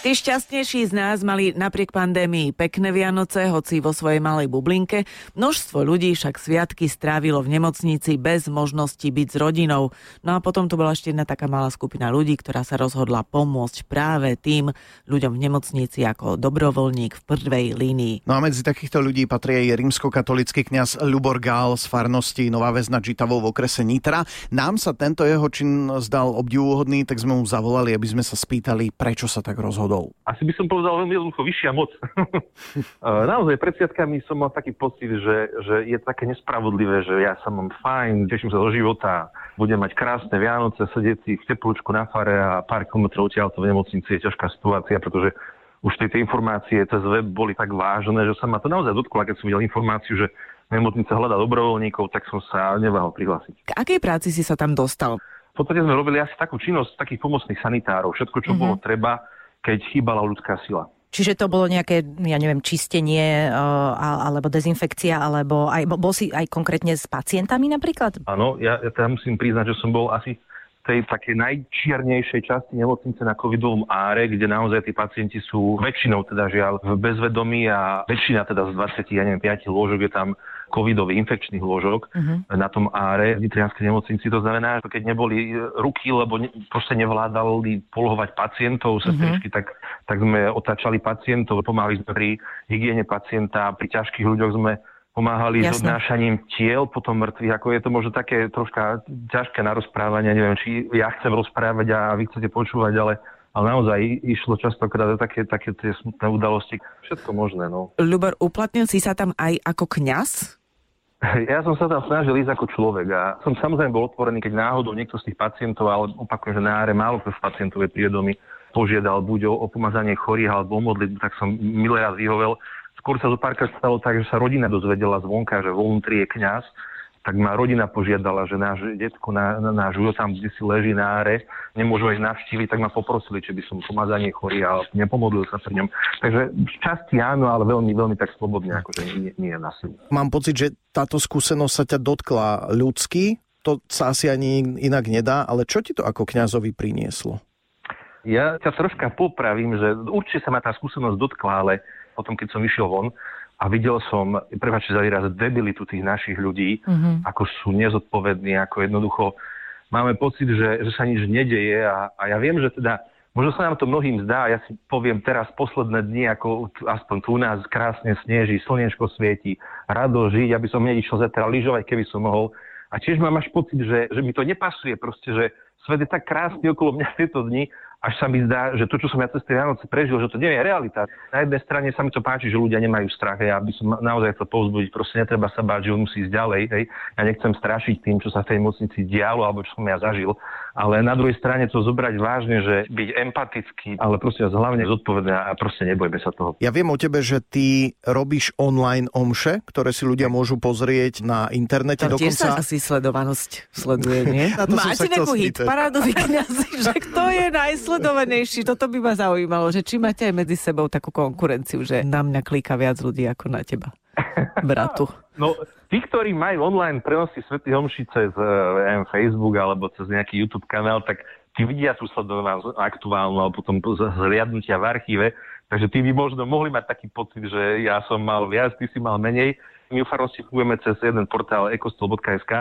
Tí šťastnejší z nás mali napriek pandémii pekné Vianoce, hoci vo svojej malej bublinke. Množstvo ľudí však sviatky strávilo v nemocnici bez možnosti byť s rodinou. No a potom tu bola ešte jedna taká malá skupina ľudí, ktorá sa rozhodla pomôcť práve tým ľuďom v nemocnici ako dobrovoľník v prvej línii. No a medzi takýchto ľudí patrí aj rímskokatolický kňaz Lubor Gál z farnosti Nová väz nad Žitavou v okrese Nitra. Nám sa tento jeho čin zdal obdivuhodný, tak sme mu zavolali, aby sme sa spýtali, prečo sa tak rozhodol náhodou? Asi by som povedal veľmi jednoducho vyššia moc. Naozaj pred sviatkami som mal taký pocit, že, že je také nespravodlivé, že ja sa mám fajn, teším sa do života, budem mať krásne Vianoce, sedieť si v teplúčku na fare a pár kilometrov odtiaľ v nemocnici je ťažká situácia, pretože už tieto informácie cez web boli tak vážne, že sa ma to naozaj dotklo, keď som videl informáciu, že nemocnica hľada dobrovoľníkov, tak som sa neváhal prihlásiť. K akej práci si sa tam dostal? V podstate sme robili asi takú činnosť takých pomocných sanitárov. Všetko, čo mm-hmm. bolo treba, keď chýbala ľudská sila. Čiže to bolo nejaké, ja neviem, čistenie uh, alebo dezinfekcia, alebo aj, bol si aj konkrétne s pacientami napríklad? Áno, ja, ja teda musím priznať, že som bol asi v tej takej najčiernejšej časti nemocnice na covidovom áre, kde naozaj tí pacienti sú väčšinou teda žiaľ v bezvedomí a väčšina teda z 20, ja neviem, 5 lôžok je tam covidových infekčných lôžok uh-huh. na tom áre v Nitrianskej nemocnici. To znamená, že keď neboli ruky, lebo ne, proste nevládali polohovať pacientov, sestričky, uh-huh. tak, tak sme otáčali pacientov, pomáhali sme pri hygiene pacienta, pri ťažkých ľuďoch sme pomáhali Jasne. s odnášaním tiel potom mŕtvych, ako je to možno také troška ťažké na rozprávanie, neviem, či ja chcem rozprávať a vy chcete počúvať, ale ale naozaj išlo častokrát také, také tie smutné udalosti. Všetko možné, no. Ľubor, uplatnil si sa tam aj ako kňaz? Ja som sa tam snažil ísť ako človek a som samozrejme bol otvorený, keď náhodou niekto z tých pacientov, ale opakujem, že na áre málo kto z pacientov je priedomy, požiadal buď o, pomazanie chorých alebo o modlitbu, tak som milé raz vyhovel. Skôr sa zo párkrát stalo tak, že sa rodina dozvedela zvonka, že vnútri je kňaz tak ma rodina požiadala, že náš detko, na, náš ujo tam, kde si leží na áre, nemôžu aj navštíviť, tak ma poprosili, či by som pomazanie chorý, ale nepomodlil sa pri ňom. Takže v časti áno, ale veľmi, veľmi tak slobodne, akože nie, nie na silu. Mám pocit, že táto skúsenosť sa ťa dotkla ľudsky, to sa asi ani inak nedá, ale čo ti to ako kňazovi prinieslo? Ja ťa troška popravím, že určite sa ma tá skúsenosť dotkla, ale potom, keď som išiel von, a videl som, prepáčte za výraz, debilitu tých našich ľudí, mm-hmm. ako sú nezodpovední, ako jednoducho máme pocit, že, že sa nič nedeje a, a ja viem, že teda Možno sa nám to mnohým zdá, ja si poviem teraz posledné dni, ako aspoň tu u nás krásne sneží, slnečko svieti, rado žiť, aby som nedišiel zatra lyžovať, keby som mohol. A tiež mám až pocit, že, že mi to nepasuje proste, že svet je tak krásny okolo mňa tieto dni až sa mi zdá, že to, čo som ja cez tie Vianoce prežil, že to nie je realita. Na jednej strane sa mi to páči, že ľudia nemajú strach. Ja by som naozaj chcel povzbudiť, proste netreba sa báť, že on musí ísť ďalej. Hej. Ja nechcem strašiť tým, čo sa v tej nemocnici dialo, alebo čo som ja zažil. Ale na druhej strane to zobrať vážne, že byť empatický, ale proste hlavne zodpovedný a proste nebojme sa toho. Ja viem o tebe, že ty robíš online omše, ktoré si ľudia môžu pozrieť na internete. To dokonca... sa asi sledovanosť sleduje, nie? Máte nejakú hit kniazy, že kto je najsledovanejší najsledovanejší? Toto by ma zaujímalo, že či máte aj medzi sebou takú konkurenciu, že na mňa klíka viac ľudí ako na teba, bratu. No, tí, ktorí majú online prenosy Svetý Homši cez uh, Facebook alebo cez nejaký YouTube kanál, tak tí vidia tú sledovanosť aktuálnu alebo potom zhliadnutia v archíve, takže tí by možno mohli mať taký pocit, že ja som mal viac, ty si mal menej. My v farnosti fungujeme cez jeden portál ekostol.sk,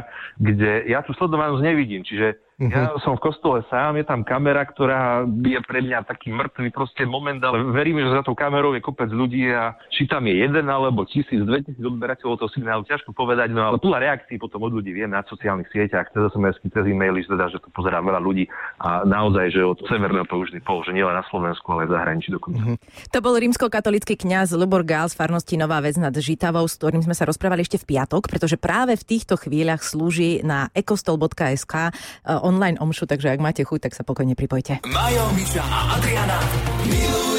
kde ja tú sledovanosť nevidím, čiže Uh-huh. Ja som v kostole sám, je tam kamera, ktorá je pre mňa taký mŕtvý proste moment, ale verím, že za tou kamerou je kopec ľudí a či tam je jeden alebo tisíc, dve tisíc odberateľov toho signálu, ťažko povedať, no ale podľa reakcií potom od ľudí viem na sociálnych sieťach, cez sms cez e-maily, teda, že to pozerá veľa ľudí a naozaj, že od severného použný pol, že nielen na Slovensku, ale aj v zahraničí dokonca. Uh-huh. To bol rímskokatolický kňaz Lubor Gál z farnosti Nová väz nad Žitavou, s ktorým sme sa rozprávali ešte v piatok, pretože práve v týchto chvíľach slúži na ekostol.sk online omšu, takže ak máte chuť, tak sa pokojne pripojte. Majo, Miša a Adriana milujú